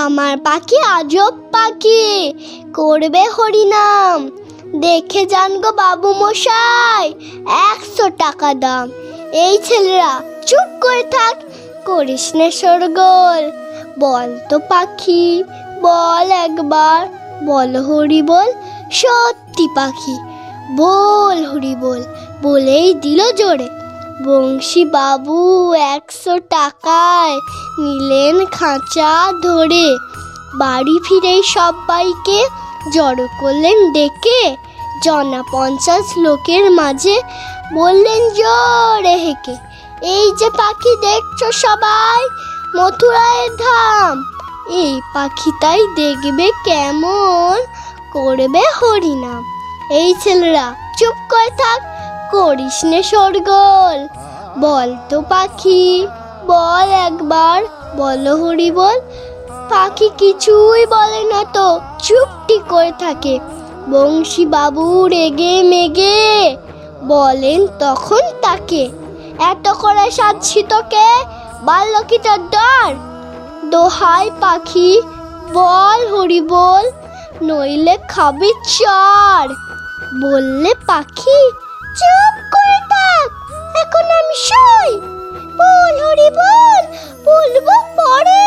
আমার পাখি আজব পাখি। করবে হরিনাম। দেখে যান গো বাবু মশাই, একশো টাকা দাম। এই ছেলেরা, চুপ করে থাক, করিস নে সরগোল বল তো পাখি, বল একবার। বল হরি বল, সত্যি পাখি। বল হরি বল, বলেই দিল জোরে। বংশী বাবু, একশো টাকায় নিলেন খাঁচা ধরে। বাড়ি ফিরেই সবাইকে জড়ো করলেন ডেকে। জনা পঞ্চাশ লোকের মাঝে বললেন, জোরে হেঁকে এই যে পাখি দেখছ সবাই, মথুরায় ধাম। এই পাখিটাই দেখবে কেমন? করবে হরিনাম। এই ছেলেরা, চুপ করে থাক, করিস নে সরগোল বল তো পাখি। বল একবার, বলো হরি বল। পাখি কিছুই বলে না তো, চুপটি করে থাকে। বংশী বাবু রেগে মেগে বলেন তখন তাকে, এত করে সাজছি তোকে বাল্যকিটার ডর দোহাই পাখি, বল হরি বল, নইলে খাবি চর। বললে পাখি, চুপ বল হরি বল বলব পরে।